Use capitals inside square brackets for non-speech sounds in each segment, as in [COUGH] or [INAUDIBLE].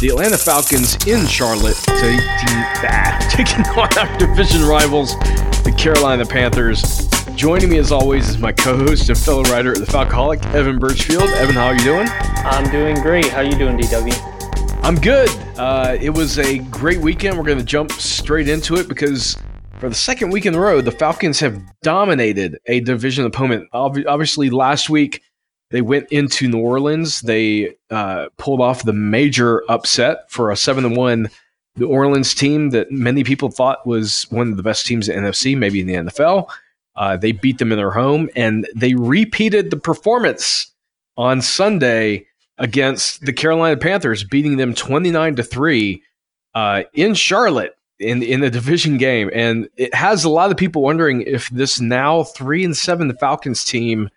The Atlanta Falcons in Charlotte taking, [LAUGHS] ah, taking on our division rivals, the Carolina Panthers. Joining me as always is my co-host and fellow writer at the Falcoholic, Evan Birchfield. Evan, how are you doing? I'm doing great. How are you doing, DW? I'm good. Uh, it was a great weekend. We're going to jump straight into it because for the second week in a row, the Falcons have dominated a division opponent. Obviously, last week they went into New Orleans. They uh, pulled off the major upset for a seven and one New Orleans team that many people thought was one of the best teams in NFC, maybe in the NFL. Uh, they beat them in their home, and they repeated the performance on Sunday against the Carolina Panthers, beating them twenty nine to three uh, in Charlotte in in the division game, and it has a lot of people wondering if this now three and seven the Falcons team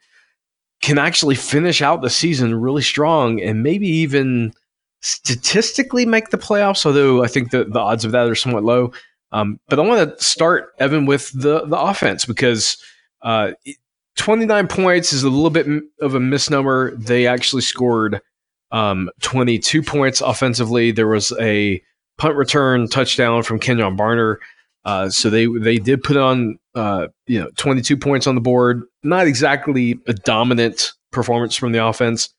can actually finish out the season really strong and maybe even statistically make the playoffs. Although I think the the odds of that are somewhat low. Um, but I want to start Evan with the the offense because. Uh, 29 points is a little bit of a misnomer. They actually scored um, 22 points offensively. There was a punt return touchdown from Kenjon Barner. Uh, so they they did put on uh, you know 22 points on the board. Not exactly a dominant performance from the offense,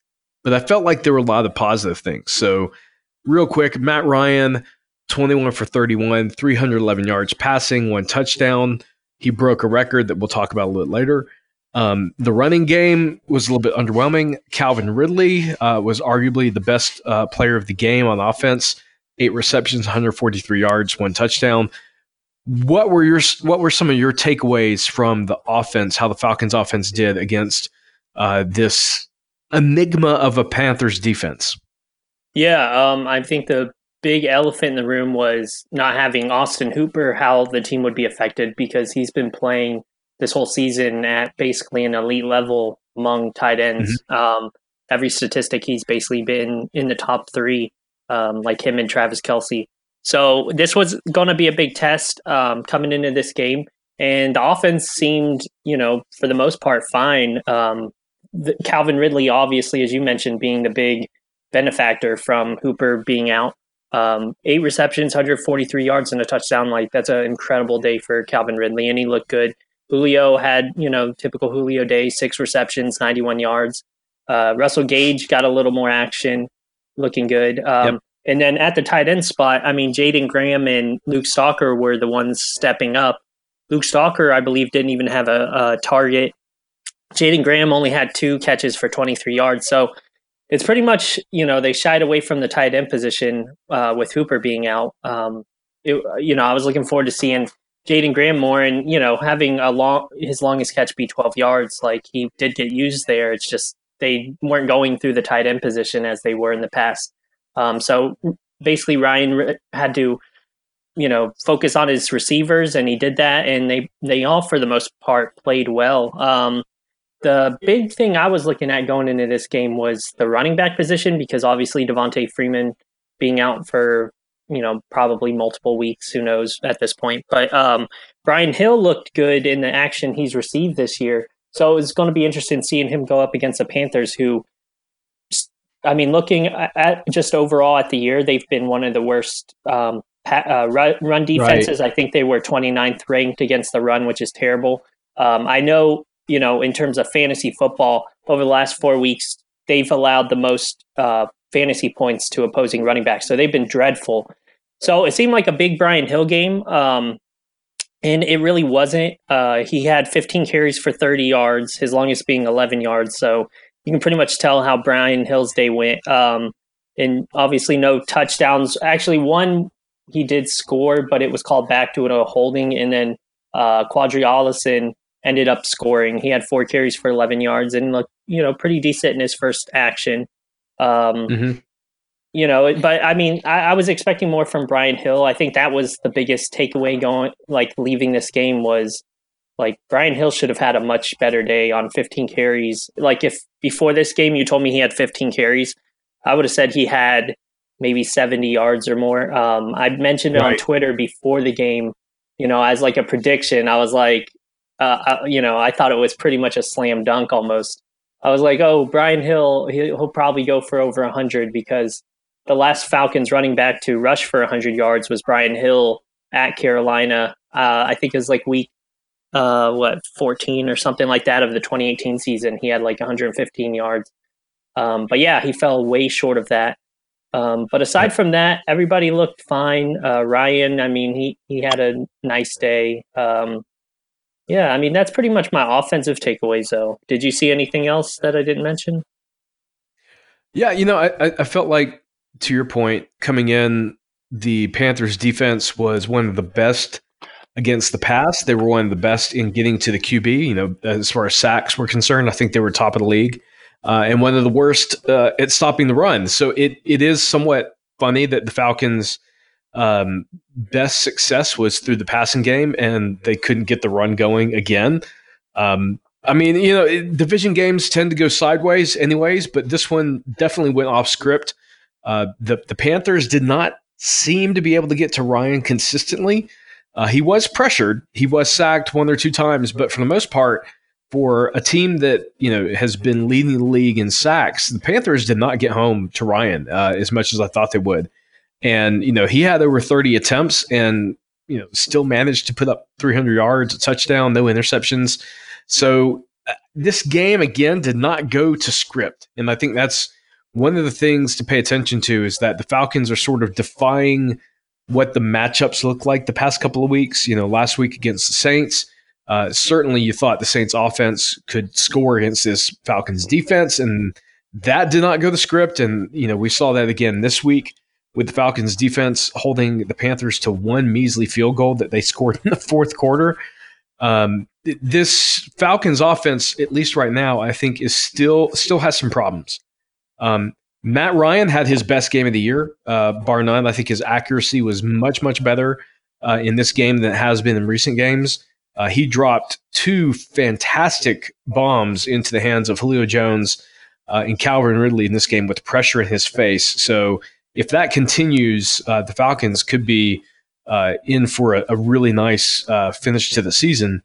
but I felt like there were a lot of positive things. So real quick, Matt Ryan, 21 for 31, 311 yards passing, one touchdown. He broke a record that we'll talk about a little bit later. Um, the running game was a little bit underwhelming. Calvin Ridley uh, was arguably the best uh, player of the game on offense eight receptions, 143 yards, one touchdown. What were your what were some of your takeaways from the offense? How the Falcons' offense did against uh, this enigma of a Panthers defense? Yeah, um, I think the big elephant in the room was not having Austin Hooper. How the team would be affected because he's been playing this whole season at basically an elite level among tight ends. Mm-hmm. Um, every statistic, he's basically been in the top three um, like him and Travis Kelce. So this was going to be a big test um, coming into this game, and the offense seemed, you know, for the most part, fine. Um, the, Calvin Ridley, obviously, as you mentioned, being the big benefactor from Hooper being out. Um, eight receptions, 143 yards, and a touchdown. Like that's an incredible day for Calvin Ridley, and he looked good. Julio had, you know, typical Julio day, six receptions, 91 yards. Uh, Russell Gage got a little more action looking good. Um, yep. And then at the tight end spot, I mean, Jaeden Graham and Luke Stocker were the ones stepping up. Luke Stocker, I believe, didn't even have a, a target. Jaeden Graham only had two catches for 23 yards. So it's pretty much, you know, they shied away from the tight end position uh, with Hooper being out. Um, it, you know, I was looking forward to seeing Jaeden Graham more and, you know, having a long, his longest catch be 12 yards. Like he did get used there. It's just they weren't going through the tight end position as they were in the past. Um, so basically, Ryan had to, you know, focus on his receivers, and he did that, and they they all for the most part played well. Um, the big thing I was looking at going into this game was the running back position because obviously Devonta Freeman being out for you know probably multiple weeks, who knows at this point. But um, Brian Hill looked good in the action he's received this year. So it's going to be interesting seeing him go up against the Panthers, who, I mean, looking at just overall at the year, they've been one of the worst um, uh, run defenses. Right. I think they were 29th ranked against the run, which is terrible. Um, I know, you know, in terms of fantasy football, over the last four weeks, they've allowed the most uh, fantasy points to opposing running backs. So they've been dreadful. So it seemed like a big Brian Hill game. Um, and it really wasn't. Uh, he had 15 carries for 30 yards, his longest being 11 yards. So you can pretty much tell how Brian Hill's day went. Um, and obviously, no touchdowns. Actually, one he did score, but it was called back to a holding. And then uh, Qadree Ollison ended up scoring. He had four carries for 11 yards and looked, you know, pretty decent in his first action. Um, mm-hmm. You know, but I mean, I, I, was expecting more from Brian Hill. I think that was the biggest takeaway going, like leaving this game was like Brian Hill should have had a much better day on 15 carries. Like if before this game you told me he had 15 carries, I would have said he had maybe 70 yards or more. Um, I mentioned it right. on Twitter before the game, you know, as like a prediction. I was like, uh, I, uh, you know, I thought it was pretty much a slam dunk almost. I was like, oh, Brian Hill, he'll probably go for over 100 because the last Falcons running back to rush for 100 yards was Brian Hill at Carolina. Uh, I think it was like week, uh, what, 14 or something like that of the 2018 season. He had like 115 yards. Um, but yeah, he fell way short of that. Um, but aside from that, everybody looked fine. Uh, Ryan, I mean, he, he had a nice day. Um, yeah, I mean, that's pretty much my offensive takeaways, though. Did you see anything else that I didn't mention? Yeah, you know, I, I felt like, to your point, coming in, the Panthers defense was one of the best against the pass. They were one of the best in getting to the QB. You know, as far as sacks were concerned, I think they were top of the league uh, and one of the worst uh, at stopping the run. So it it is somewhat funny that the Falcons' um, best success was through the passing game, and they couldn't get the run going again. Um, I mean, you know, division games tend to go sideways, anyways, but this one definitely went off script. Uh, the the Panthers did not seem to be able to get to Ryan consistently. Uh, he was pressured, he was sacked one or two times, but for the most part, for a team that you know has been leading the league in sacks, the Panthers did not get home to Ryan uh, as much as I thought they would. And you know he had over 30 attempts and you know still managed to put up 300 yards, a touchdown, no interceptions. So uh, this game again did not go to script, and I think that's one of the things to pay attention to is that the Falcons are sort of defying what the matchups look like the past couple of weeks. You know, last week against the Saints uh, certainly, you thought the Saints' offense could score against this Falcons' defense, and that did not go the script. And you know, we saw that again this week with the Falcons' defense holding the Panthers to one measly field goal that they [LAUGHS] scored in the fourth quarter. Um, this Falcons' offense, at least right now, I think is still still has some problems. Um, Matt Ryan had his best game of the year, uh, bar none. I think his accuracy was much much better uh, in this game than it has been in recent games. Uh, he dropped two fantastic bombs into the hands of Julio Jones uh, and Calvin Ridley in this game with pressure in his face. So if that continues, uh, the Falcons could be uh, in for a, a really nice finish to the season.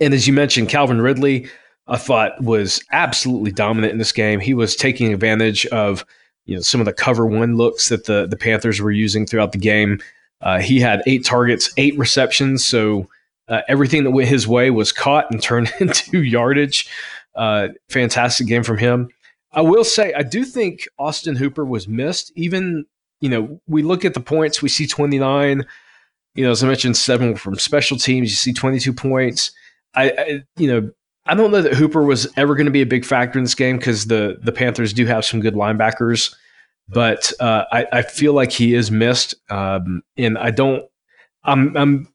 And as you mentioned, Calvin Ridley, I thought was absolutely dominant in this game. He was taking advantage of you know some of the cover one looks that the the Panthers were using throughout the game. Uh, he had eight targets, eight receptions, so uh, everything that went his way was caught and turned [LAUGHS] into yardage. Uh, fantastic game from him. I will say, I do think Austin Hooper was missed. Even, you know, we look at the points, we see 29. You know, as I mentioned, seven from special teams. You see 22 points. I, I you know, I don't know that Hooper was ever going to be a big factor in this game because the the Panthers do have some good linebackers, but uh, I, I feel like he is missed, um, and I don't. I'm I'm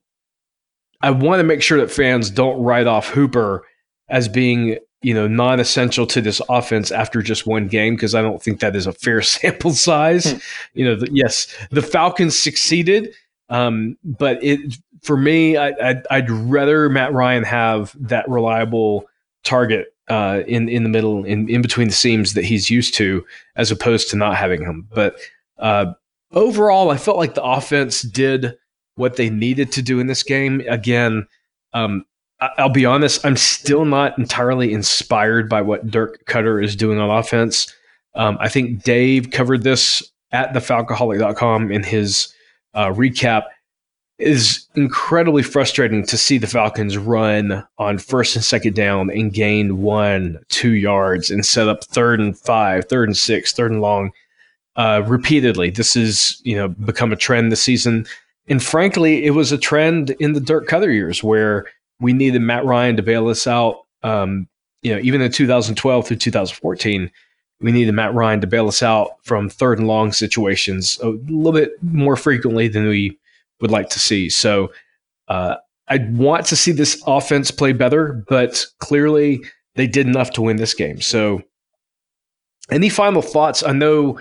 I want to make sure that fans don't write off Hooper as being you know non-essential to this offense after just one game because I don't think that is a fair [LAUGHS] sample size. Hmm. you know, the, yes, the Falcons succeeded, um, but it for me, I, I'd, I'd, rather Matt Ryan have that reliable target uh, in in the middle, in in between the seams that he's used to, as opposed to not having him. But uh, overall, I felt like the offense did what they needed to do in this game. Again, um, I- will be honest, I'm still not entirely inspired by what Dirk Koetter is doing on offense. Um, I think Dave covered this at thefalcoholic.com in his uh, recap. Is incredibly frustrating to see the Falcons run on first and second down and gain one, two yards and set up third and five, third and six, third and long. uh, repeatedly. This has you know become a trend this season, and frankly, it was a trend in the Dirk Koetter years where we needed Matt Ryan to bail us out. Um, you know, even in 2012 through 2014, we needed Matt Ryan to bail us out from third and long situations a little bit more frequently than we would like to see. So uh, I want to see this offense play better, but clearly they did enough to win this game. So, any final thoughts? I know,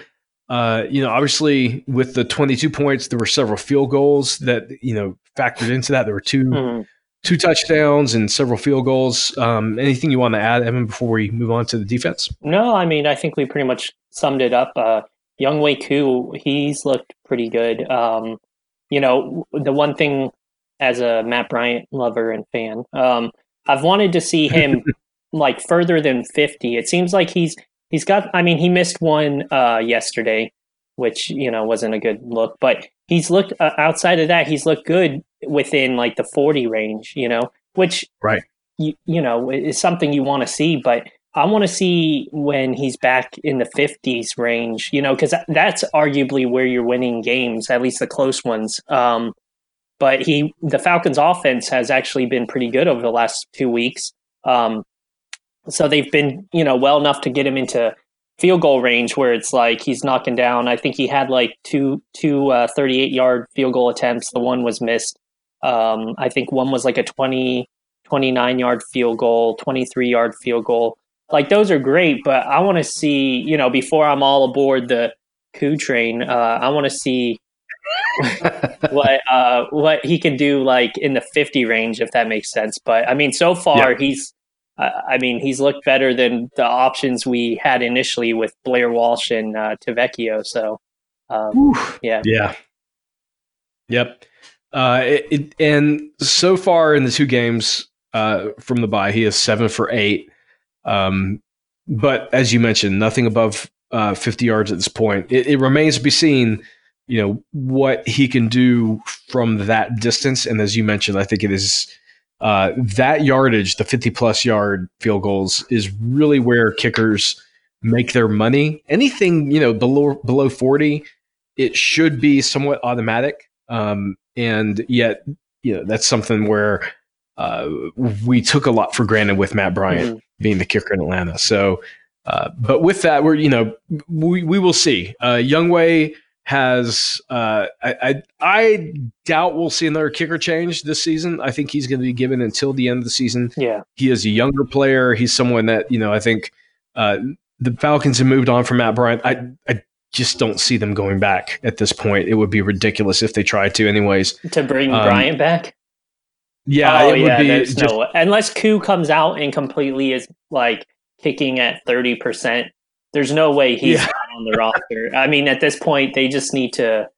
uh, you know, obviously with the 22 points, there were several field goals that you know factored into that. There were 2 mm-hmm. two touchdowns and several field goals. Um, anything you want to add, Evan, before we move on to the defense? No, I mean, I think we pretty much summed it up. Uh, Younghoe Koo, he's looked pretty good. Um, you know, the one thing as a Matt Bryant lover and fan. Um, I've wanted to see him [LAUGHS] like further than 50. It seems like he's he's got. I mean, he missed one uh, yesterday, which you know wasn't a good look. But he's looked uh, outside of that. He's looked good within like the 40 range. You know, which right. You, you know is something you want to see, but I want to see when he's back in the 50s range, you know, because that's arguably where you're winning games, at least the close ones. Um, but he, the Falcons' offense has actually been pretty good over the last two weeks. Um, so they've been, you know, well enough to get him into field goal range where it's like he's knocking down. I think he had like two two uh, 38 yard field goal attempts. The one was missed. Um, I think one was like a 20, 29 yard field goal, 23 yard field goal. Like those are great, but I want to see, you know, before I'm all aboard the Koo train, uh, I want to see [LAUGHS] what uh, what he can do like in the 50 range if that makes sense. But i mean so far yeah. he's uh, i mean he's looked better than the options we had initially with blair walsh and uh, Tavecchio so um, yeah. Yeah. Yep. Uh, it, it, and so far in the two games uh, from the bye he is seven for eight um, but as you mentioned nothing above uh, 50 yards at this point it, it remains to be seen you know what he can do from that distance. And as you mentioned, I think it is uh, that yardage, the 50 plus yard field goals, is really where kickers make their money. Anything you know below below 40, it should be somewhat automatic. Um, and yet, you know, that's something where uh, we took a lot for granted with Matt Bryant mm-hmm. Being the kicker in Atlanta. So, uh, but with that, we're you know we we will see. Uh, Younghoe has uh, I, I, I doubt we'll see another kicker change this season. I think he's going to be given until the end of the season. Yeah, he is a younger player. He's someone that you know I think uh, the Falcons have moved on from Matt Bryant. I I just don't see them going back at this point. It would be ridiculous if they tried to, anyways. To bring um, Bryant back. Yeah, oh, yeah, there's just, no unless Koo comes out and completely is like kicking at thirty percent. There's no way he's yeah on the roster. I mean, at this point, they just need to,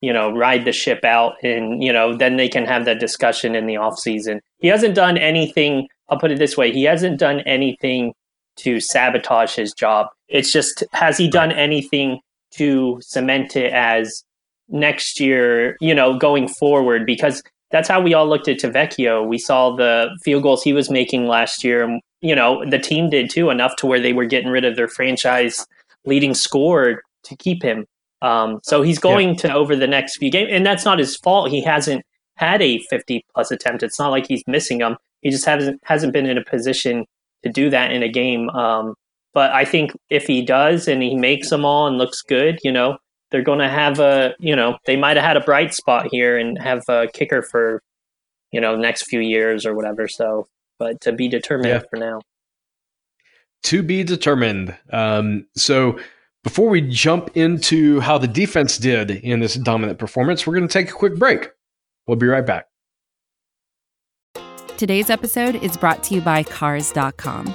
you know, ride the ship out and, you know, then they can have that discussion in the off season. He hasn't done anything, I'll put it this way, he hasn't done anything to sabotage his job. It's just, has he done anything to cement it as next year, you know, going forward? Because that's how we all looked at Tavecchio. We saw the field goals he was making last year. And you know, the team did too, enough to where they were getting rid of their franchise leading scorer to keep him. Um, so he's going yeah. to over the next few games, and that's not his fault. He hasn't had a 50 plus attempt. It's not like he's missing them. He just hasn't hasn't been in a position to do that in a game. Um, but I think if he does and he makes them all and looks good, you know, they're going to have a, you know, they might have had a bright spot here and have a kicker for, you know, next few years or whatever. So, but to be determined yeah. for now to be determined. Um, so before we jump into how the defense did in this dominant performance, we're going to take a quick break. We'll be right back. Today's episode is brought to you by Cars.com.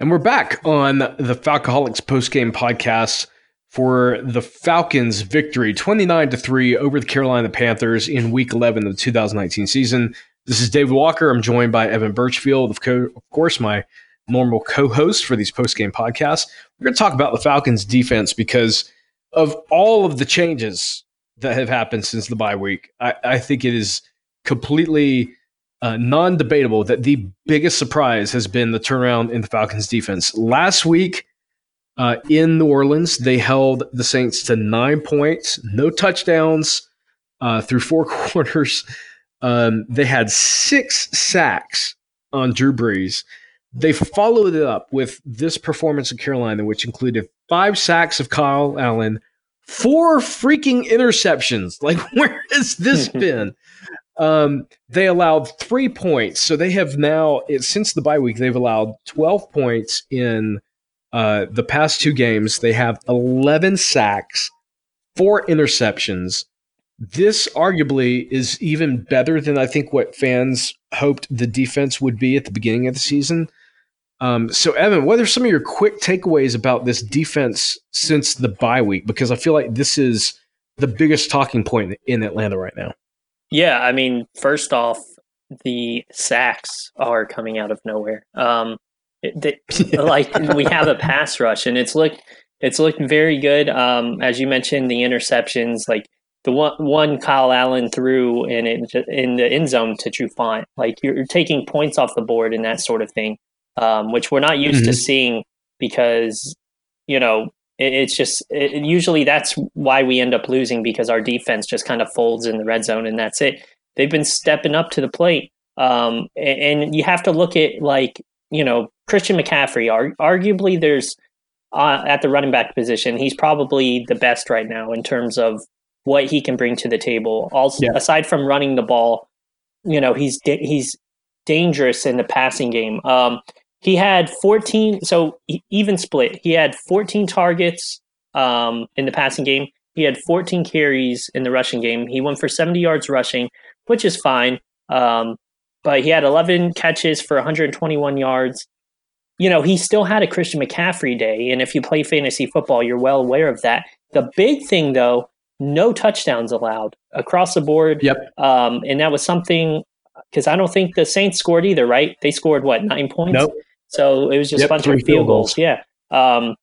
And we're back on the Falcoholics postgame podcast for the Falcons' victory 29 to 3 over the Carolina Panthers in week 11 of the 2019 season. This is David Walker. I'm joined by Evan Birchfield, of, co- of course, my normal co host for these postgame podcasts. We're going to talk about the Falcons' defense because of all of the changes that have happened since the bye week. I, I think it is completely uh, non debatable that the biggest surprise has been the turnaround in the Falcons defense. Last week uh, in New Orleans, they held the Saints to nine points, no touchdowns uh, through four [LAUGHS] quarters. Um, they had six sacks on Drew Brees. They followed it up with this performance in Carolina, which included five sacks of Kyle Allen, four freaking interceptions. Like, [LAUGHS] where has this [LAUGHS] been? Um, they allowed three points. So they have now, since the bye week, they've allowed 12 points in uh, the past two games. They have 11 sacks, four interceptions. This arguably is even better than I think what fans hoped the defense would be at the beginning of the season. Um, so, Evan, what are some of your quick takeaways about this defense since the bye week? Because I feel like this is the biggest talking point in Atlanta right now. Yeah, I mean, first off, the sacks are coming out of nowhere. Um, it, [LAUGHS] like we have a pass rush, and it's look it's looking very good. Um, as you mentioned, the interceptions, like the one one Kyle Allen threw in it in the end zone to Trufant, like you're, you're, taking points off the board and that sort of thing, um, which we're not used mm-hmm. to seeing because you know it's just it, usually that's why we end up losing because our defense just kind of folds in the red zone and that's it. They've been stepping up to the plate, um, and, and, you have to look at like you know Christian McCaffrey. Ar- arguably, there's uh, at the running back position, he's probably the best right now in terms of what he can bring to the table. Also, yeah. aside from running the ball, you know he's he's dangerous in the passing game. Um, he had 14 so even split. He had 14 targets um, in the passing game. He had 14 carries in the rushing game. He went for 70 yards rushing which is fine um, but he had 11 catches for 121 yards. You know he still had a christian mccaffrey day and if you play fantasy football you're well aware of that. The big thing though no touchdowns allowed across the board. Yep. Um, and that was something because I don't think the Saints scored either, right? They scored what nine points. Nope. So it was just yep, a bunch of field, field goals. goals. Yeah. Um,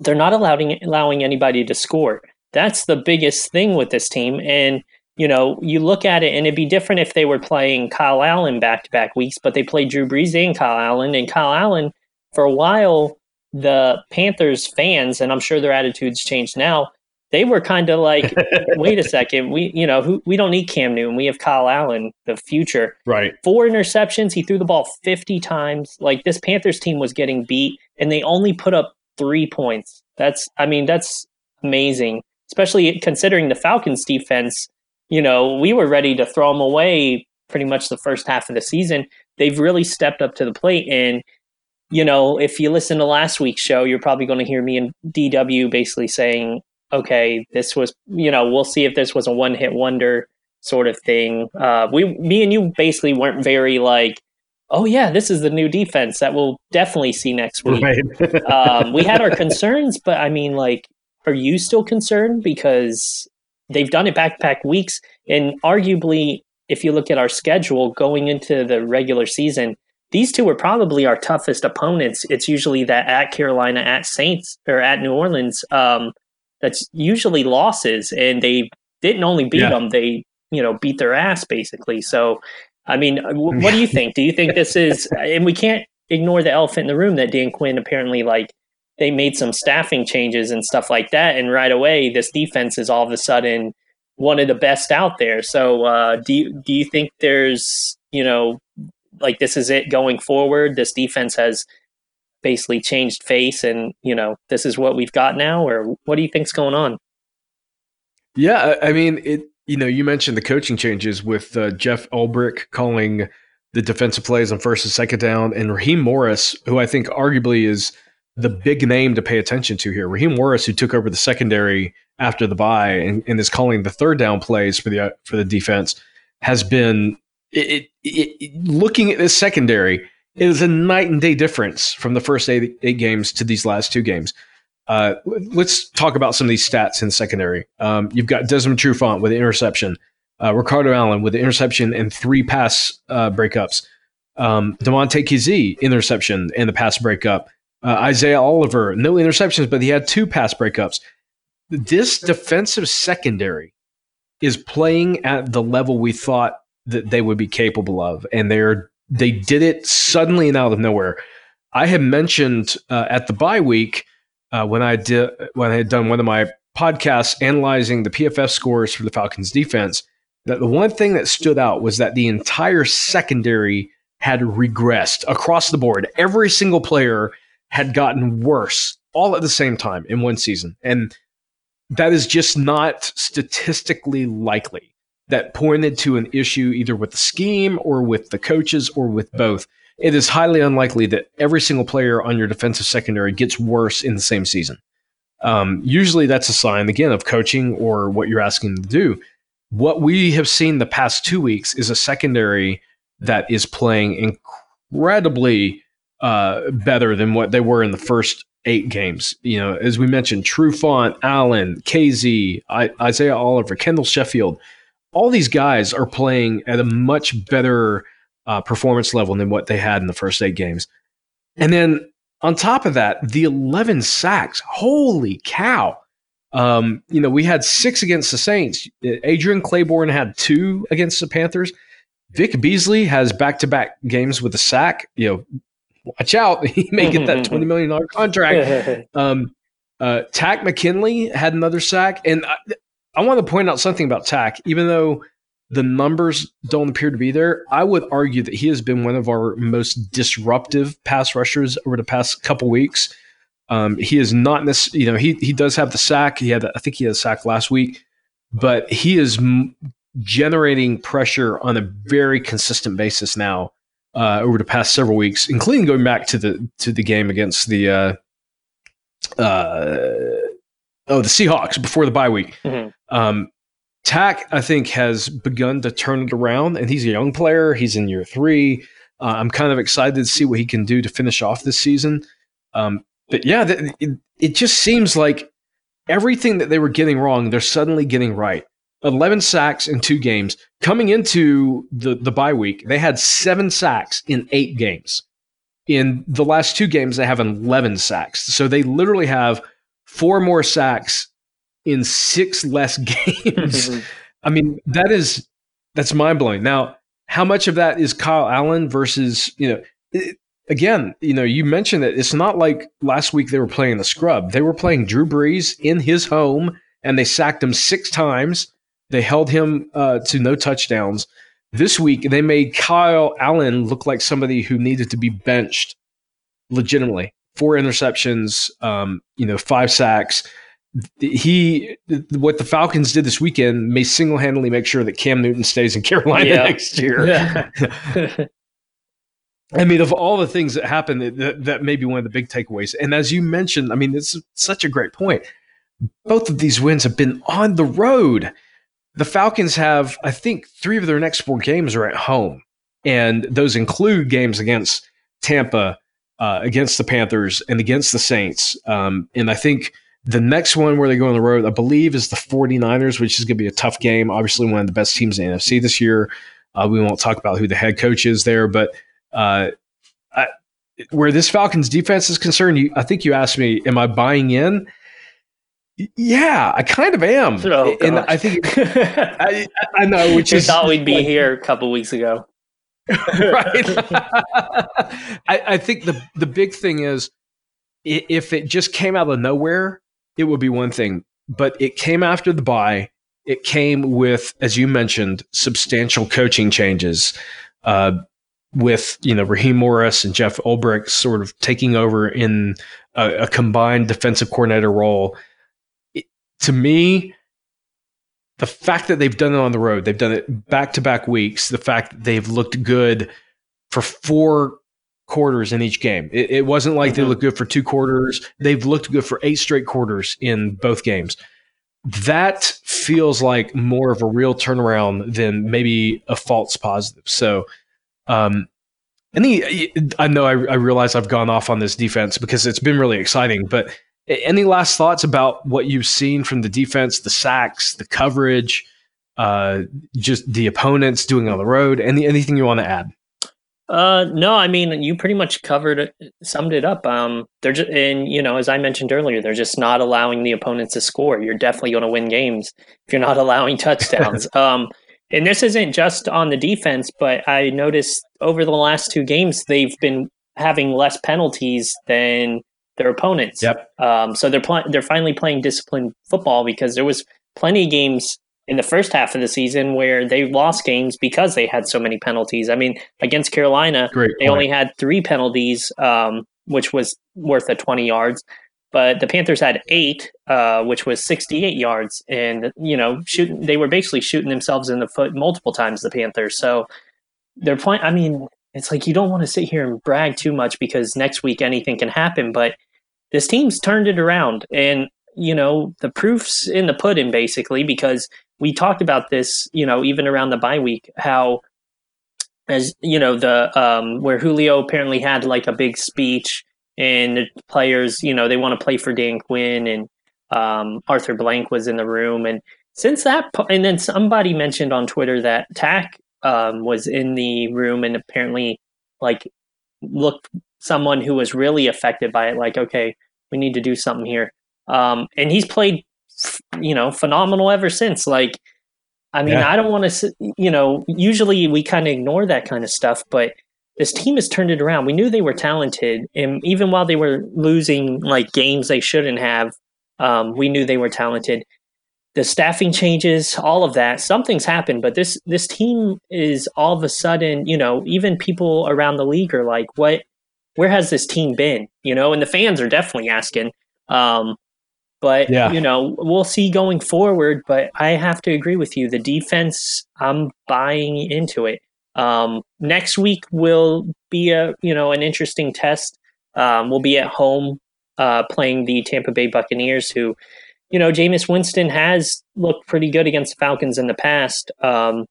they're not allowing allowing anybody to score. That's the biggest thing with this team. And you know, you look at it, and it'd be different if they were playing Kyle Allen back to back weeks, but they played Drew Brees and Kyle Allen, and Kyle Allen for a while. The Panthers fans, and I'm sure their attitudes changed now they were kind of like, [LAUGHS] wait a second, we you know who, we don't need Cam Newton, we have Kyle Allen, the future. Right. Four interceptions, he threw the ball 50 times. Like this Panthers team was getting beat, and they only put up three points. That's I mean that's amazing, especially considering the Falcons defense. You know we were ready to throw them away pretty much the first half of the season. They've really stepped up to the plate and you know, if you listen to last week's show, you're probably going to hear me and DW basically saying, okay, this was, you know, we'll see if this was a one hit wonder sort of thing. Uh, we, me and you basically weren't very like, oh yeah, this is the new defense that we'll definitely see next week. Right. [LAUGHS] um, we had our concerns, but I mean, like, are you still concerned because they've done it back back weeks, and arguably, if you look at our schedule going into the regular season, these two are probably our toughest opponents. It's usually that at Carolina, at Saints, or at New Orleans. Um, that's usually losses, and they didn't only beat yeah. them; they you know beat their ass basically. So, I mean, uh, what do you [LAUGHS] think? Do you think this is? And we can't ignore the elephant in the room that Dan Quinn apparently like they made some staffing changes and stuff like that, and right away this defense is all of a sudden one of the best out there. So, uh, do you, do you think there's you know like this is it going forward? This defense has basically changed face and you know this is what we've got now or what do you think's going on? Yeah i mean it you know you mentioned the coaching changes with uh, jeff ulbrich calling the defensive plays on first and second down and raheem morris who i think arguably is the big name to pay attention to here. Raheem morris who took over the secondary after the bye and, and is calling the third down plays for the uh, for the defense has been it, it, it, looking at this secondary it is a night and day difference from the first eight, eight games to these last two games. Uh, let's talk about some of these stats in secondary. Um, you've got Desmond Trufant with an interception, uh, Ricardo Allen with an interception and three pass uh, breakups, um, Damontae Kazee interception and the pass breakup, uh, Isaiah Oliver no interceptions, but he had two pass breakups. This defensive secondary is playing at the level we thought that they would be capable of, and they're they did it suddenly and out of nowhere. I had mentioned uh, at the bye week uh, when I did when I had done one of my podcasts analyzing the PFF scores for the Falcons defense that the one thing that stood out was that the entire secondary had regressed across the board. Every single player had gotten worse all at the same time in one season. And that is just not statistically likely. That pointed to an issue either with the scheme or with the coaches or with both it is highly unlikely that every single player on your defensive secondary gets worse in the same season. Um, usually that's a sign, again, of coaching or what you're asking them to do. What we have seen the past two weeks is a secondary that is playing incredibly uh, better than what they were in the first eight games. You know, as we mentioned, Trufant, Allen, Kazee, I- Isaiah Oliver, Kendall Sheffield, all these guys are playing at a much better uh, performance level than what they had in the first eight games. And then on top of that, the 11 sacks. Holy cow. Um, you know, we had six against the Saints. Adrian Clayborn had two against the Panthers. Vic Beasley has back to back games with a sack. You know, watch out. [LAUGHS] He may get that $20 million contract. [LAUGHS] Um, uh, Takk McKinley had another sack. And I, I want to point out something about Takk, even though the numbers don't appear to be there. I would argue that he has been one of our most disruptive pass rushers over the past couple weeks. Um, he is not this, you know, he he does have the sack. He had, I think, he had a sack last week, but he is m- generating pressure on a very consistent basis now uh, over the past several weeks, including going back to the to the game against the uh, uh, oh the Seahawks before the bye week. Mm-hmm. Um, Takk, I think, has begun to turn it around, and he's a young player. He's in year three. Uh, I'm kind of excited to see what he can do to finish off this season. Um, but yeah, th- it, it just seems like everything that they were getting wrong, they're suddenly getting right. 11 sacks in two games. Coming into the, the bye week, they had seven sacks in eight games. In the last two games, they have 11 sacks. So they literally have four more sacks in six less [LAUGHS] games. I mean, that is that's mind blowing. Now, how much of that is Kyle Allen versus you know? It, again, you know, you mentioned that it's not like last week they were playing the scrub. They were playing Drew Brees in his home, and they sacked him six times. They held him uh, to no touchdowns. This week, they made Kyle Allen look like somebody who needed to be benched legitimately. Four interceptions, um, you know, five sacks he what the Falcons did this weekend may single handedly make sure that Cam Newton stays in [LAUGHS] Carolina yeah. next year. Yeah. [LAUGHS] I mean, of all the things that happened, that, that may be one of the big takeaways. And as you mentioned, I mean, it's such a great point. Both of these wins have been on the road. The Falcons have, I think, three of their next four games are at home, and those include games against Tampa, uh, against the Panthers, and against the Saints. Um, and I think the next one where they go on the road, I believe, is the 49ers, which is going to be a tough game. Obviously, one of the best teams in the NFC this year. Uh, we won't talk about who the head coach is there, but uh, I, where this Falcons defense is concerned, you, I think you asked me, am I buying in? Yeah, I kind of am. Oh, and I think [LAUGHS] I, I, know, which you is thought we'd be like, here a couple weeks ago, right? I, I think the the big thing is if it just came out of nowhere, it would be one thing. But it came after the bye. It came with, as you mentioned, substantial coaching changes. Uh, with you know Raheem Morris and Jeff Ulbrich sort of taking over in a, a combined defensive coordinator role. It, to me, the fact that they've done it on the road, they've done it back to back weeks. The fact that they've looked good for four quarters in each game. It, it wasn't like mm-hmm. they looked good for two quarters. They've looked good for eight straight quarters in both games. That feels like more of a real turnaround than maybe a false positive. So, um, Any, I know I, I realize I've gone off on this defense because it's been really exciting, but any last thoughts about what you've seen from the defense, the sacks, the coverage, uh, just the opponents doing on the road? Any anything you want to add? Uh, no, I mean you pretty much covered it, summed it up. Um, they're just, and you know, as I mentioned earlier, they're just not allowing the opponents to score. You're definitely going to win games if you're not [LAUGHS] allowing touchdowns. [LAUGHS] um, and this isn't just on the defense, but I noticed over the last two games they've been having less penalties than their opponents. Yep. Um, so they're playing. They're finally playing disciplined football because there was plenty of games in the first half of the season where they lost games because they had so many penalties. I mean, against Carolina, they only had three penalties, um, which was worth a 20 yards. But the Panthers had eight, uh, which was 68 yards, and you know, shooting. They were basically shooting themselves in the foot multiple times. The Panthers, so they're playing. I mean, it's like you don't want to sit here and brag too much because next week anything can happen. But this team's turned it around, and you know, the proof's in the pudding, basically, because we talked about this, you know, even around the bye week, how as you know, the um where Julio apparently had like a big speech and the players, you know, they want to play for Dan Quinn and um Arthur Blank was in the room and since that and then somebody mentioned on Twitter that Takk um was in the room and apparently like looked someone who was really affected by it like okay we need to do something here um, and he's played, you know, phenomenal ever since. Like, I mean, yeah. I don't want to, you know, usually we kind of ignore that kind of stuff, but this team has turned it around. We knew they were talented, and even while they were losing like games they shouldn't have, um, we knew they were talented. The staffing changes, all of that, something's happened. But this this team is all of a sudden, you know, even people around the league are like, "What? Where has this team been?" You know, and the fans are definitely asking. Um, but yeah. you know, we'll see going forward. But I have to agree with you. The defense, I'm buying into it. Um, next week will be a you know an interesting test. Um, we'll be at home uh, playing the Tampa Bay Buccaneers, who you know Jameis Winston has looked pretty good against the Falcons in the past. Um,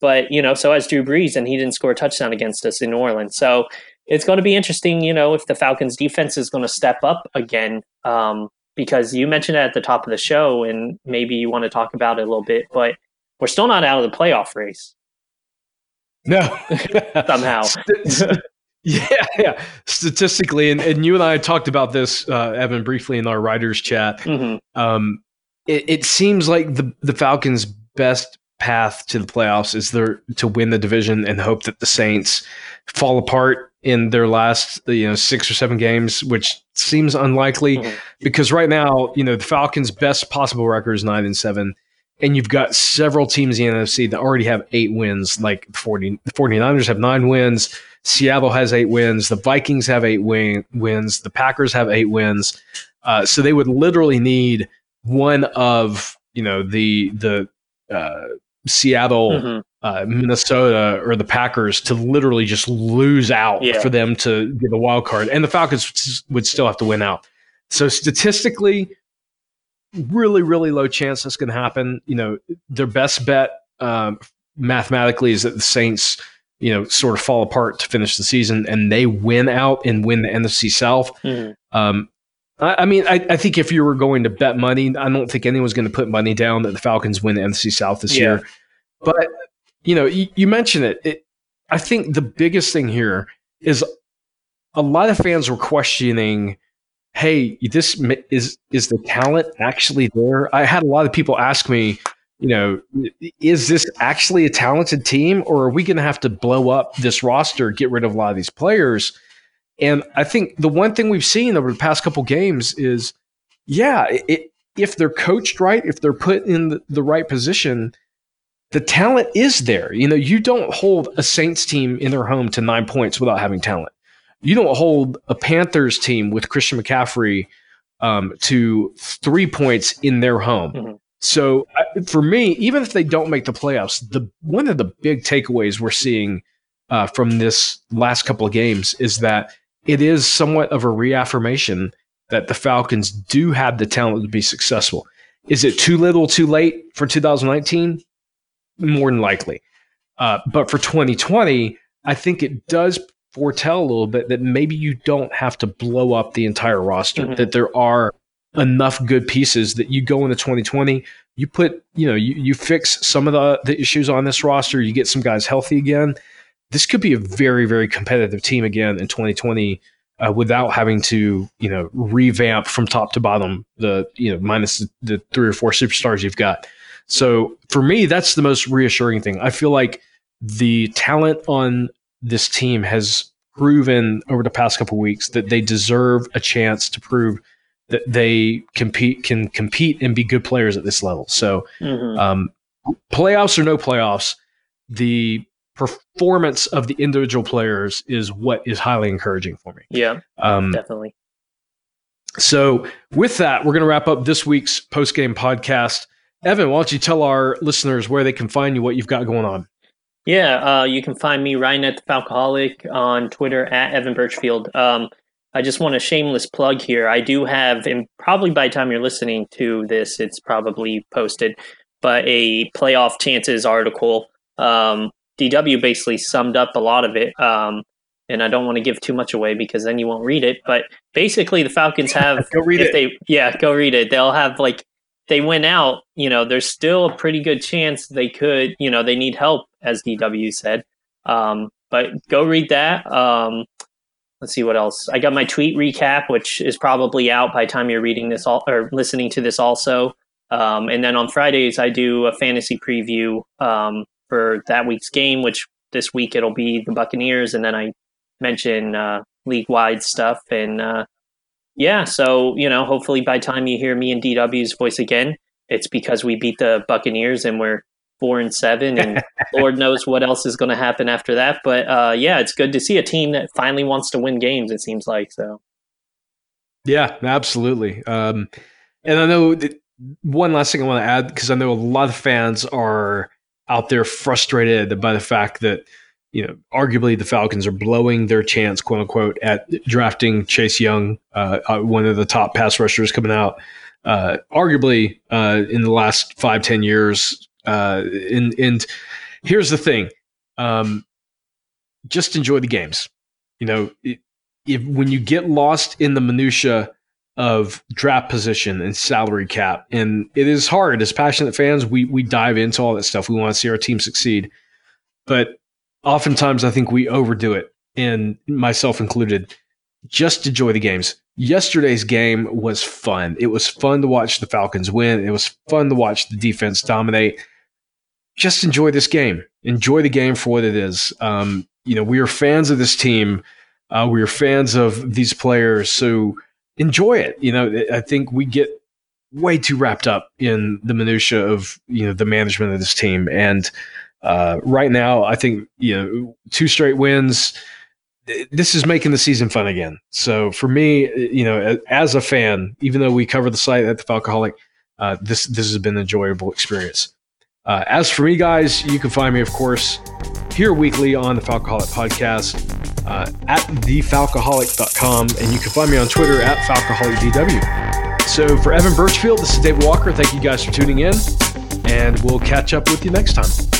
but you know, so has Drew Brees, and he didn't score a touchdown against us in New Orleans. So it's going to be interesting, you know, if the Falcons defense is going to step up again. Um, because you mentioned it at the top of the show, and maybe you want to talk about it a little bit, but we're still not out of the playoff race. No, [LAUGHS] somehow. [LAUGHS] yeah, [LAUGHS] yeah. Statistically, and, and you and I talked about this, uh, Evan, briefly in our writers' chat. Mm-hmm. Um, it, it seems like the the Falcons' best path to the playoffs is there to win the division and hope that the Saints fall apart in their last you know six or seven games, which seems unlikely mm-hmm. because right now you know the Falcons' best possible record is nine and seven. And you've got several teams in the NFC that already have eight wins, like 40, the 49ers have nine wins. Seattle has eight wins. The Vikings have eight win, wins. The Packers have eight wins. Uh, so they would literally need one of you know the the uh, Seattle, mm-hmm. uh, Minnesota, or the Packers to literally just lose out yeah. for them to get a wild card, and the Falcons would still have to win out. So statistically, really, really low chance that's going to happen. You know, their best bet um, mathematically is that the Saints, you know, sort of fall apart to finish the season, and they win out and win the NFC South. Mm-hmm. Um, I, mean, I, I, think if you were going to bet money, I don't think anyone's going to put money down that the Falcons win the NFC South this yeah. year. But you know, you, you mentioned it. it. I think the biggest thing here is a lot of fans were questioning hey this is is the talent actually there i had a lot of people ask me you know is this actually a talented team or are we going to have to blow up this roster get rid of a lot of these players and I think the one thing we've seen over the past couple games is, yeah, it, if they're coached right, if they're put in the, the right position, the talent is there. You know, you don't hold a Saints team in their home to nine points without having talent. You don't hold a Panthers team with Christian McCaffrey um, to three points in their home. Mm-hmm. So for me, even if they don't make the playoffs, the one of the big takeaways we're seeing uh, from this last couple of games is that it is somewhat of a reaffirmation that the Falcons do have the talent to be successful. Is it too little, too late for 2019? More than likely. Uh, but for 2020, I think it does foretell a little bit that maybe you don't have to blow up the entire roster, mm-hmm. that there are enough good pieces that you go into 2020, you put, you know, you, you fix some of the, the issues on this roster, you get some guys healthy again. This could be a very, very competitive team again in 2020 uh, without having to, you know, revamp from top to bottom the, you know, minus the, the three or four superstars you've got. So for me, that's the most reassuring thing. I feel like the talent on this team has proven over the past couple weeks that they deserve a chance to prove that they compete can compete and be good players at this level. So, mm-hmm. um, playoffs or no playoffs, the performance of the individual players is what is highly encouraging for me. Yeah, um, definitely. So, with that, we're going to wrap up this week's post game podcast. Evan, why don't you tell our listeners where they can find you, what you've got going on? Yeah, uh, you can find me Ryan at the Falcoholic on Twitter at Evan Birchfield. Um, I just want a shameless plug here. I do have, and probably by the time you're listening to this, it's probably posted, but a playoff chances article. Um, DW basically summed up a lot of it. Um, and I don't want to give too much away because then you won't read it. But basically, the Falcons have go read it. They, yeah, go read it. They'll have like they went out. You know, there's still a pretty good chance they could. You know, they need help, as DW said. Um, but go read that. Um, let's see what else. I got my tweet recap, which is probably out by time you're reading this all or listening to this also. Um, and then on Fridays, I do a fantasy preview um, for that week's game, which this week it'll be the Buccaneers, and then I mention uh, league wide stuff. And uh, yeah, so you know, hopefully by time you hear me and DW's voice again, it's because we beat the Buccaneers and we're four and seven, and [LAUGHS] Lord knows what else is going to happen after that. But uh, yeah, it's good to see a team that finally wants to win games. It seems like so. Yeah, absolutely. Um, and I know one last thing I want to add because I know a lot of fans are out there frustrated by the fact that you know arguably the Falcons are blowing their chance, quote unquote, at drafting Chase Young, uh, uh one of the top pass rushers coming out. Uh, arguably, uh, in the last five ten years, uh, and and here's the thing, um, just enjoy the games. You know, if when you get lost in the minutia of draft position and salary cap, and it is hard as passionate fans. We we dive into all that stuff. We want to see our team succeed, but oftentimes I think we overdo it, and myself included. Just enjoy the games. Yesterday's game was fun. It was fun to watch the Falcons win. It was fun to watch the defense dominate just enjoy this game. Enjoy the game for what it is. Um, you know, we are fans of this team. Uh, we are fans of these players. So enjoy it. You know, I think we get way too wrapped up in the minutia of you know the management of this team. And uh, right now, I think you know two straight wins. This is making the season fun again. So for me, you know, as a fan, even though we cover the site at the Falcoholic, uh, this this has been an enjoyable experience. Uh, as for me, guys, you can find me, of course, here weekly on the Falcoholic Podcast uh, at thefalcoholic.com, and you can find me on Twitter at FalcoholicDW. So for Evan Birchfield, this is Dave Walker. Thank you guys for tuning in, and we'll catch up with you next time.